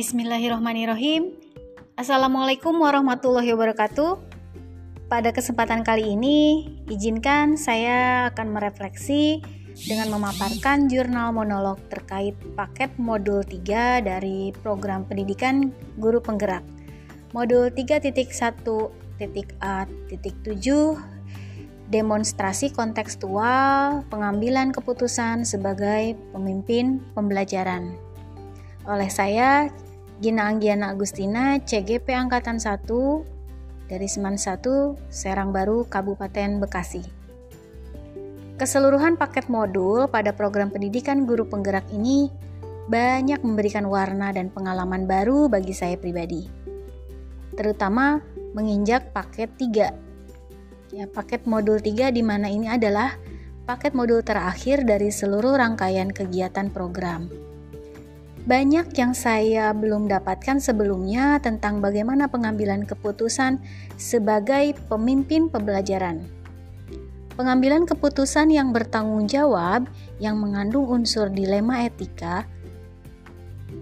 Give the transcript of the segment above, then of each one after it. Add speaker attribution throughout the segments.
Speaker 1: Bismillahirrahmanirrahim. Assalamualaikum warahmatullahi wabarakatuh. Pada kesempatan kali ini, izinkan saya akan merefleksi dengan memaparkan jurnal monolog terkait paket modul 3 dari program pendidikan guru penggerak. Modul 3.1.A.7 demonstrasi kontekstual pengambilan keputusan sebagai pemimpin pembelajaran. Oleh saya, Gina Anggiana Agustina, CGP Angkatan 1 dari Seman 1, Serang Baru, Kabupaten Bekasi. Keseluruhan paket modul pada program pendidikan guru penggerak ini banyak memberikan warna dan pengalaman baru bagi saya pribadi. Terutama menginjak paket 3 ya paket modul 3 di mana ini adalah paket modul terakhir dari seluruh rangkaian kegiatan program. Banyak yang saya belum dapatkan sebelumnya tentang bagaimana pengambilan keputusan sebagai pemimpin pembelajaran. Pengambilan keputusan yang bertanggung jawab yang mengandung unsur dilema etika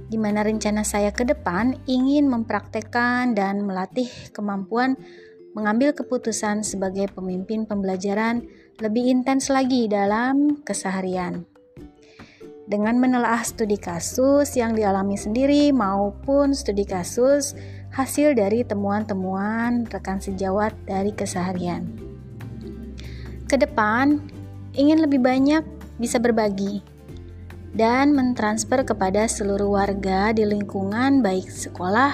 Speaker 1: di mana rencana saya ke depan ingin mempraktekkan dan melatih kemampuan mengambil keputusan sebagai pemimpin pembelajaran lebih intens lagi dalam keseharian. Dengan menelaah studi kasus yang dialami sendiri maupun studi kasus hasil dari temuan-temuan rekan sejawat dari keseharian. Ke depan, ingin lebih banyak bisa berbagi dan mentransfer kepada seluruh warga di lingkungan baik sekolah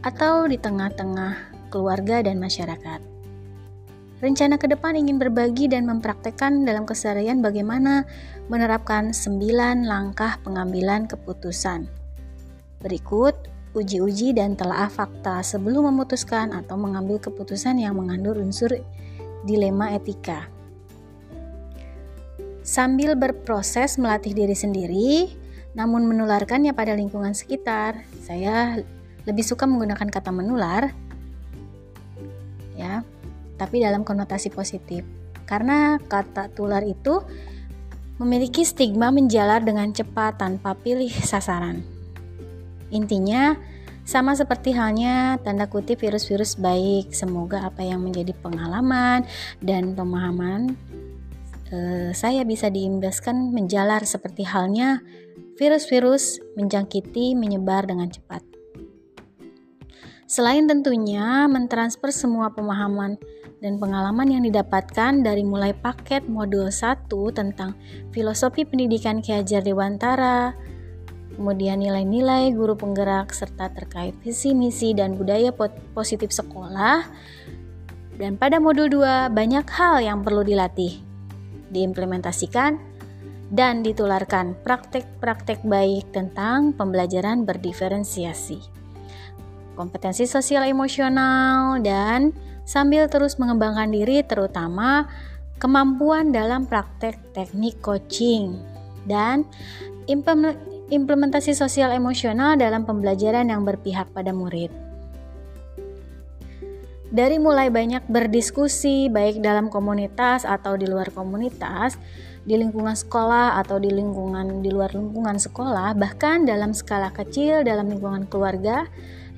Speaker 1: atau di tengah-tengah keluarga, dan masyarakat. Rencana ke depan ingin berbagi dan mempraktekkan dalam keseharian bagaimana menerapkan 9 langkah pengambilan keputusan. Berikut uji-uji dan telaah fakta sebelum memutuskan atau mengambil keputusan yang mengandung unsur dilema etika. Sambil berproses melatih diri sendiri, namun menularkannya pada lingkungan sekitar, saya lebih suka menggunakan kata menular ya, tapi dalam konotasi positif. Karena kata tular itu memiliki stigma menjalar dengan cepat tanpa pilih sasaran. Intinya, sama seperti halnya tanda kutip virus-virus baik, semoga apa yang menjadi pengalaman dan pemahaman eh, saya bisa diimbaskan menjalar seperti halnya virus-virus menjangkiti menyebar dengan cepat. Selain tentunya mentransfer semua pemahaman dan pengalaman yang didapatkan dari mulai paket modul 1 tentang filosofi pendidikan Ki Hajar Dewantara, kemudian nilai-nilai guru penggerak serta terkait visi misi dan budaya positif sekolah. Dan pada modul 2 banyak hal yang perlu dilatih, diimplementasikan dan ditularkan praktek-praktek baik tentang pembelajaran berdiferensiasi kompetensi sosial emosional, dan sambil terus mengembangkan diri terutama kemampuan dalam praktek teknik coaching dan implementasi sosial emosional dalam pembelajaran yang berpihak pada murid. Dari mulai banyak berdiskusi baik dalam komunitas atau di luar komunitas, di lingkungan sekolah atau di lingkungan di luar lingkungan sekolah, bahkan dalam skala kecil dalam lingkungan keluarga,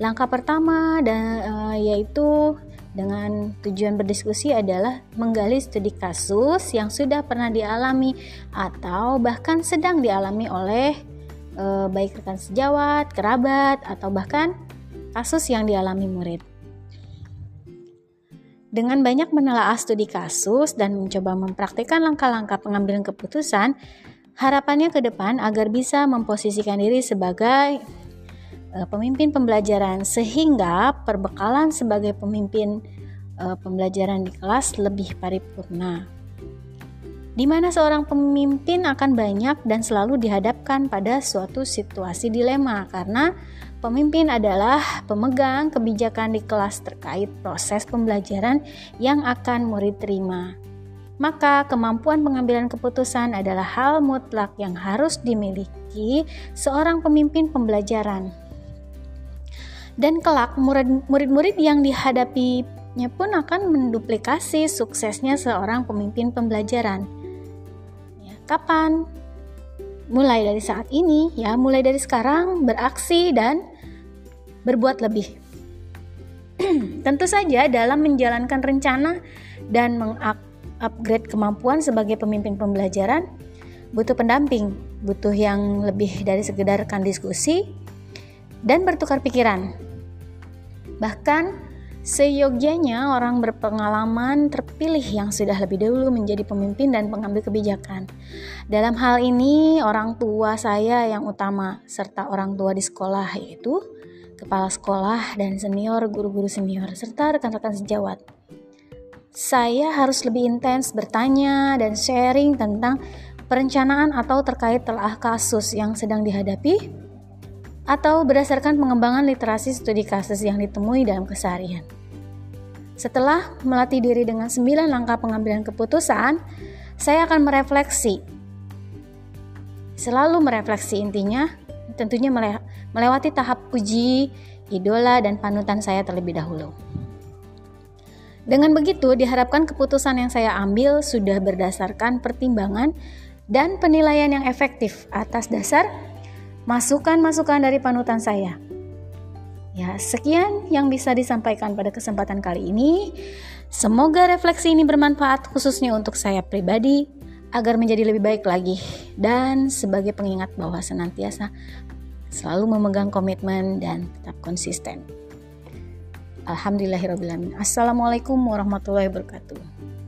Speaker 1: Langkah pertama dan uh, yaitu dengan tujuan berdiskusi adalah menggali studi kasus yang sudah pernah dialami atau bahkan sedang dialami oleh uh, baik rekan sejawat, kerabat atau bahkan kasus yang dialami murid. Dengan banyak menelaah studi kasus dan mencoba mempraktikkan langkah-langkah pengambilan keputusan, harapannya ke depan agar bisa memposisikan diri sebagai uh, pemimpin pembelajaran sehingga perbekalan sebagai pemimpin uh, pembelajaran di kelas lebih paripurna. Di mana seorang pemimpin akan banyak dan selalu dihadapkan pada suatu situasi dilema karena pemimpin adalah pemegang kebijakan di kelas terkait proses pembelajaran yang akan murid terima maka kemampuan pengambilan keputusan adalah hal mutlak yang harus dimiliki seorang pemimpin pembelajaran dan kelak murid-murid yang dihadapinya pun akan menduplikasi suksesnya seorang pemimpin pembelajaran. Ya, kapan? Mulai dari saat ini, ya, mulai dari sekarang beraksi dan berbuat lebih. Tentu saja dalam menjalankan rencana dan mengupgrade kemampuan sebagai pemimpin pembelajaran butuh pendamping, butuh yang lebih dari sekedar kan diskusi dan bertukar pikiran. Bahkan Seyogyanya orang berpengalaman terpilih yang sudah lebih dahulu menjadi pemimpin dan pengambil kebijakan. Dalam hal ini, orang tua saya yang utama serta orang tua di sekolah yaitu kepala sekolah dan senior guru-guru senior serta rekan-rekan sejawat. Saya harus lebih intens bertanya dan sharing tentang perencanaan atau terkait telah kasus yang sedang dihadapi atau berdasarkan pengembangan literasi studi kasus yang ditemui dalam keseharian. Setelah melatih diri dengan 9 langkah pengambilan keputusan, saya akan merefleksi. Selalu merefleksi intinya, tentunya melewati tahap puji, idola, dan panutan saya terlebih dahulu. Dengan begitu, diharapkan keputusan yang saya ambil sudah berdasarkan pertimbangan dan penilaian yang efektif atas dasar masukan-masukan dari panutan saya. Ya, sekian yang bisa disampaikan pada kesempatan kali ini. Semoga refleksi ini bermanfaat khususnya untuk saya pribadi agar menjadi lebih baik lagi dan sebagai pengingat bahwa senantiasa selalu memegang komitmen dan tetap konsisten. Alhamdulillahirobbilalamin. Assalamualaikum warahmatullahi wabarakatuh.